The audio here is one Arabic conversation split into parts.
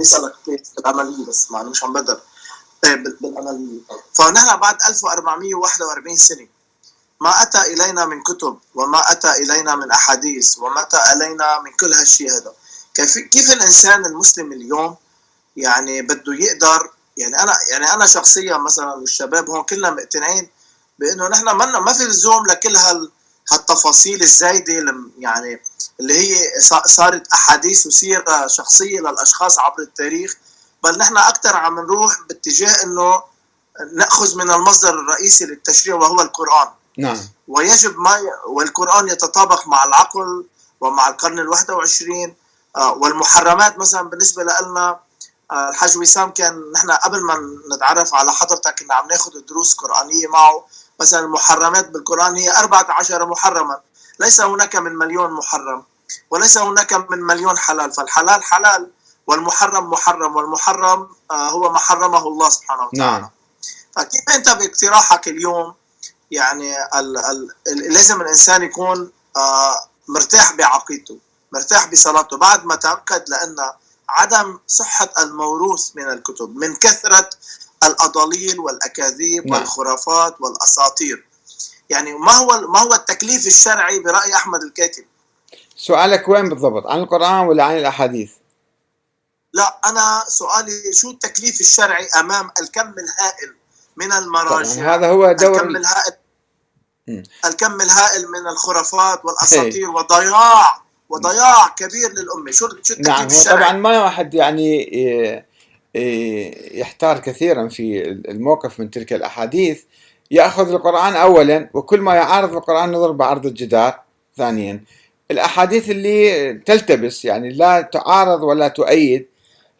بيسالك بالعملية بس مع مش عم بدر إيه، بالعملية فنحن بعد 1441 سنة ما أتى إلينا من كتب وما أتى إلينا من أحاديث وما أتى إلينا من كل هالشيء هذا. كيف كيف الإنسان المسلم اليوم يعني بده يقدر يعني أنا يعني أنا شخصيا مثلا والشباب هون كلنا مقتنعين بإنه نحن ما ما في لزوم لكل هال هالتفاصيل الزايدة يعني اللي هي صارت أحاديث وسيرة شخصية للأشخاص عبر التاريخ. بل نحن أكثر عم نروح باتجاه إنه نأخذ من المصدر الرئيسي للتشريع وهو القرآن. نعم. ويجب ما. والقرآن يتطابق مع العقل ومع القرن ال21 آه، والمحرمات مثلا بالنسبة لنا آه، الحاج وسام كان نحن قبل ما نتعرف على حضرتك كنا عم ناخذ دروس قرآنية معه. مثلا المحرمات بالقرآن هي 14 محرما. ليس هناك من مليون محرم. وليس هناك من مليون حلال فالحلال حلال والمحرم محرم والمحرم آه، هو ما حرمه الله سبحانه وتعالى. نعم. فكيف انت باقتراحك اليوم يعني ال ال لازم الإنسان يكون مرتاح بعقيدته مرتاح بصلاته بعد ما تأكد لأن عدم صحة الموروث من الكتب من كثرة الأضاليل والأكاذيب نعم. والخرافات والأساطير. يعني ما هو ما هو التكليف الشرعي برأي أحمد الكاتب؟ سؤالك وين بالضبط؟ عن القرآن ولا عن الأحاديث؟ لا أنا سؤالي شو التكليف الشرعي أمام الكم الهائل من المراجع؟ هذا هو دور الكم الهائل الكم الهائل من الخرافات والأساطير وضياع وضياع كبير للأمة. شو شو التكليف نعم هو طبعا ما واحد يعني يحتار كثيرا في الموقف من تلك الأحاديث. يأخذ القرآن اولا وكل ما يعارض القرآن نضرب بعرض الجدار ثانيا. الأحاديث اللي تلتبس يعني لا تعارض ولا تؤيد.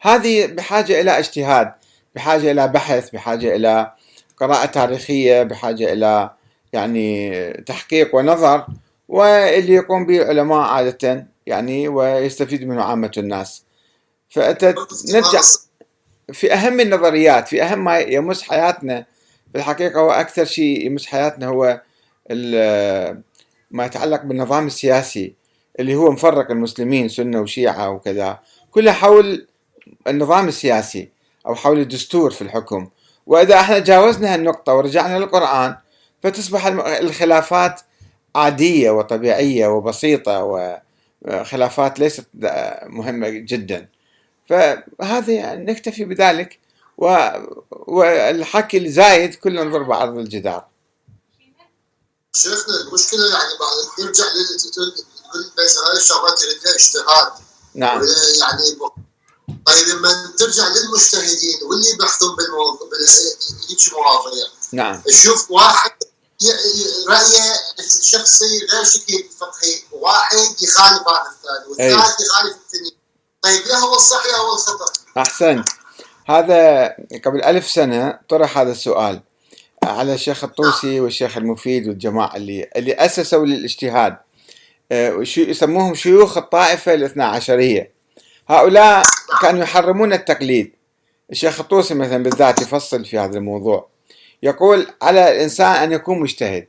هذه بحاجة إلى اجتهاد بحاجة إلى بحث بحاجة إلى قراءة تاريخية بحاجة إلى يعني تحقيق ونظر واللي يقوم به العلماء عادة يعني ويستفيد منه عامة الناس. فأنت نرجع في أهم النظريات في أهم ما يمس حياتنا في الحقيقة هو أكثر شيء يمس حياتنا هو ما يتعلق بالنظام السياسي. اللي هو مفرق المسلمين سنة وشيعة وكذا كلها حول النظام السياسي أو حول الدستور في الحكم. وإذا إحنا جاوزنا هالنقطة ورجعنا للقرآن فتصبح الخلافات عادية وطبيعية وبسيطة وخلافات ليست مهمة جدا. فهذا يعني نكتفي بذلك والحكي الزايد كله نضرب بعرض الجدار. شيخنا المشكلة يعني بعد نرجع مثلا هذه الشغلات اللي فيها اجتهاد نعم يعني طيب لما ترجع للمجتهدين واللي يبحثون بالموضوع بهيك مواضيع. نعم. شوف واحد رأيه الشخصي غير شكل فقهي واحد يخالف هذا الثاني والثالث يخالف الثاني. طيب يا هو الصح يا هو الخطأ. أحسنت هذا قبل ألف سنة طرح هذا السؤال على الشيخ الطوسي والشيخ المفيد والجماعة اللي اللي أسسوا للإجتهاد. يسموهم شيوخ الطائفة الاثنا عشرية هؤلاء كانوا يحرمون التقليد. الشيخ الطوسي مثلا بالذات يفصل في هذا الموضوع. يقول على الإنسان أن يكون مجتهد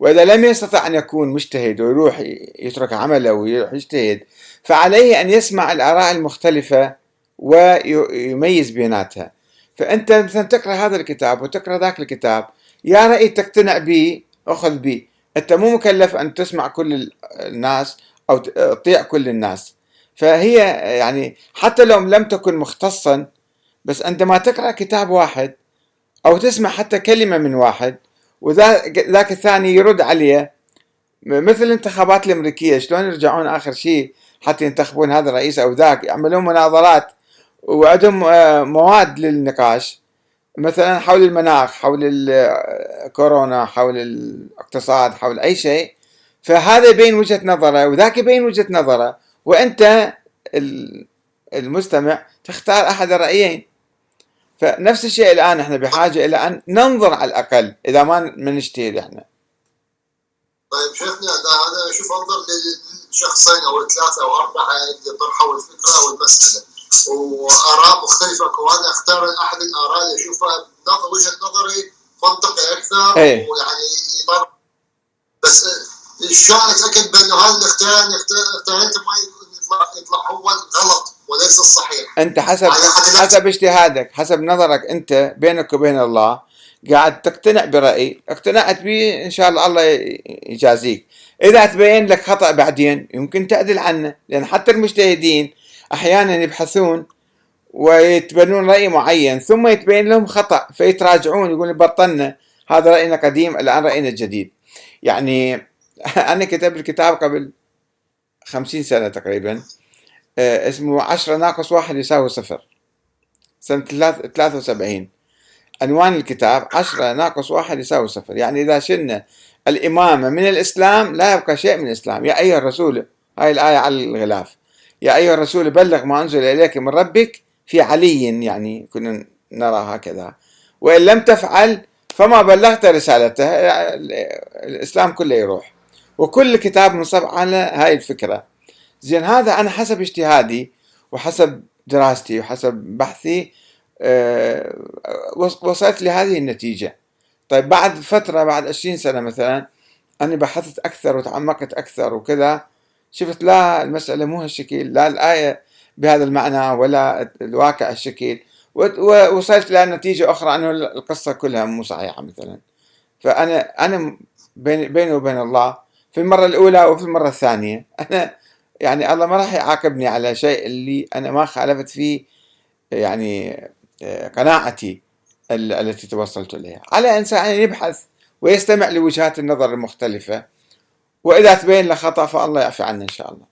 وإذا لم يستطع أن يكون مجتهد ويروح يترك عمله ويروح يجتهد فعليه أن يسمع الآراء المختلفة ويميز بيناتها. فأنت مثلا تقرأ هذا الكتاب وتقرأ ذاك الكتاب يا رأيت تقتنع به أخذ به أنت مو مكلف أن تسمع كل الناس أو تطيع كل الناس. فهي يعني حتى لو لم تكن مختصا بس عندما تقرأ كتاب واحد أو تسمع حتى كلمة من واحد وذاك الثاني يرد عليه. مثل الانتخابات الأمريكية شلون يرجعون آخر شيء حتى ينتخبون هذا الرئيس أو ذاك؟ يعملون مناظرات وعندهم آه، مواد للنقاش. مثلا حول المناخ حول الكورونا حول الاقتصاد حول أي شيء فهذا يبين وجهة نظره وذاك يبين وجهة نظره وأنت المستمع تختار أحد الرأيين. فنفس الشيء الآن إحنا بحاجة إلى أن ننظر على الأقل إذا ما نجتهد إحنا. طيب شيخنا هذا شوف أنظر للشخصين أو ثلاثة أو أربعة اللي طرحوا الفكرة والمسألة. وآراء مختلفة. وأنا أختار أحد الآراء اللي اشوفها وجهة نظري منطقي أكثر إيه. ويعني بس شلون اتاكد بانه هذا الاختيار اختيار انت ما يطلع, يطلع هو الغلط وليس الصحيح. أنت حسب حسب اجتهادك حسب نظرك أنت بينك وبين الله قاعد تقتنع برأي اقتنعت به إن شاء الله الله يجازيك. إذا تبين لك خطأ بعدين يمكن تعدل عنه لأن حتى المجتهدين أحيانا يبحثون ويتبنون رأي معين ثم يتبين لهم خطأ فيتراجعون يقولون بطلنا هذا رأينا قديم الآن رأينا الجديد يعني أنا كتبت الكتاب قبل خمسين سنة تقريبا آه، اسمه عشرة ناقص واحد يساوي صفر سنة ثلاثة وسبعين. عنوان الكتاب عشرة ناقص واحد يساوي صفر. يعني إذا شلنا الإمامة من الإسلام لا يبقى شيء من الإسلام. يا أيها الرسول هاي الآية على الغلاف. يا أيها الرسول بلغ ما أنزل إليك من ربك في علي يعني كنا نرى هكذا. وإن لم تفعل فما بلغت رسالته الإسلام كله يروح. وكل كتاب منصب على هاي الفكرة. زين هذا أنا حسب اجتهادي وحسب دراستي وحسب بحثي آه، وصلت لهذه النتيجة. طيب بعد فترة بعد 20 سنة مثلا أنا بحثت أكثر وتعمقت أكثر وكذا شفت لا المسألة مو هالشكل لا الآية بهذا المعنى ولا الواقع الشكل ووصلت إلى نتيجة أخرى أنه القصة كلها مو صحيحة مثلا. فأنا أنا بيني وبين الله في المرة الأولى وفي المرة الثانية أنا يعني الله ما راح يعاقبني على شيء اللي أنا ما خالفت فيه يعني آه، قناعتي التي توصلت إليها. على إنسان يبحث ويستمع لوجهات النظر المختلفة. وإذا تبين له خطأ فالله يعفي عنه إن شاء الله.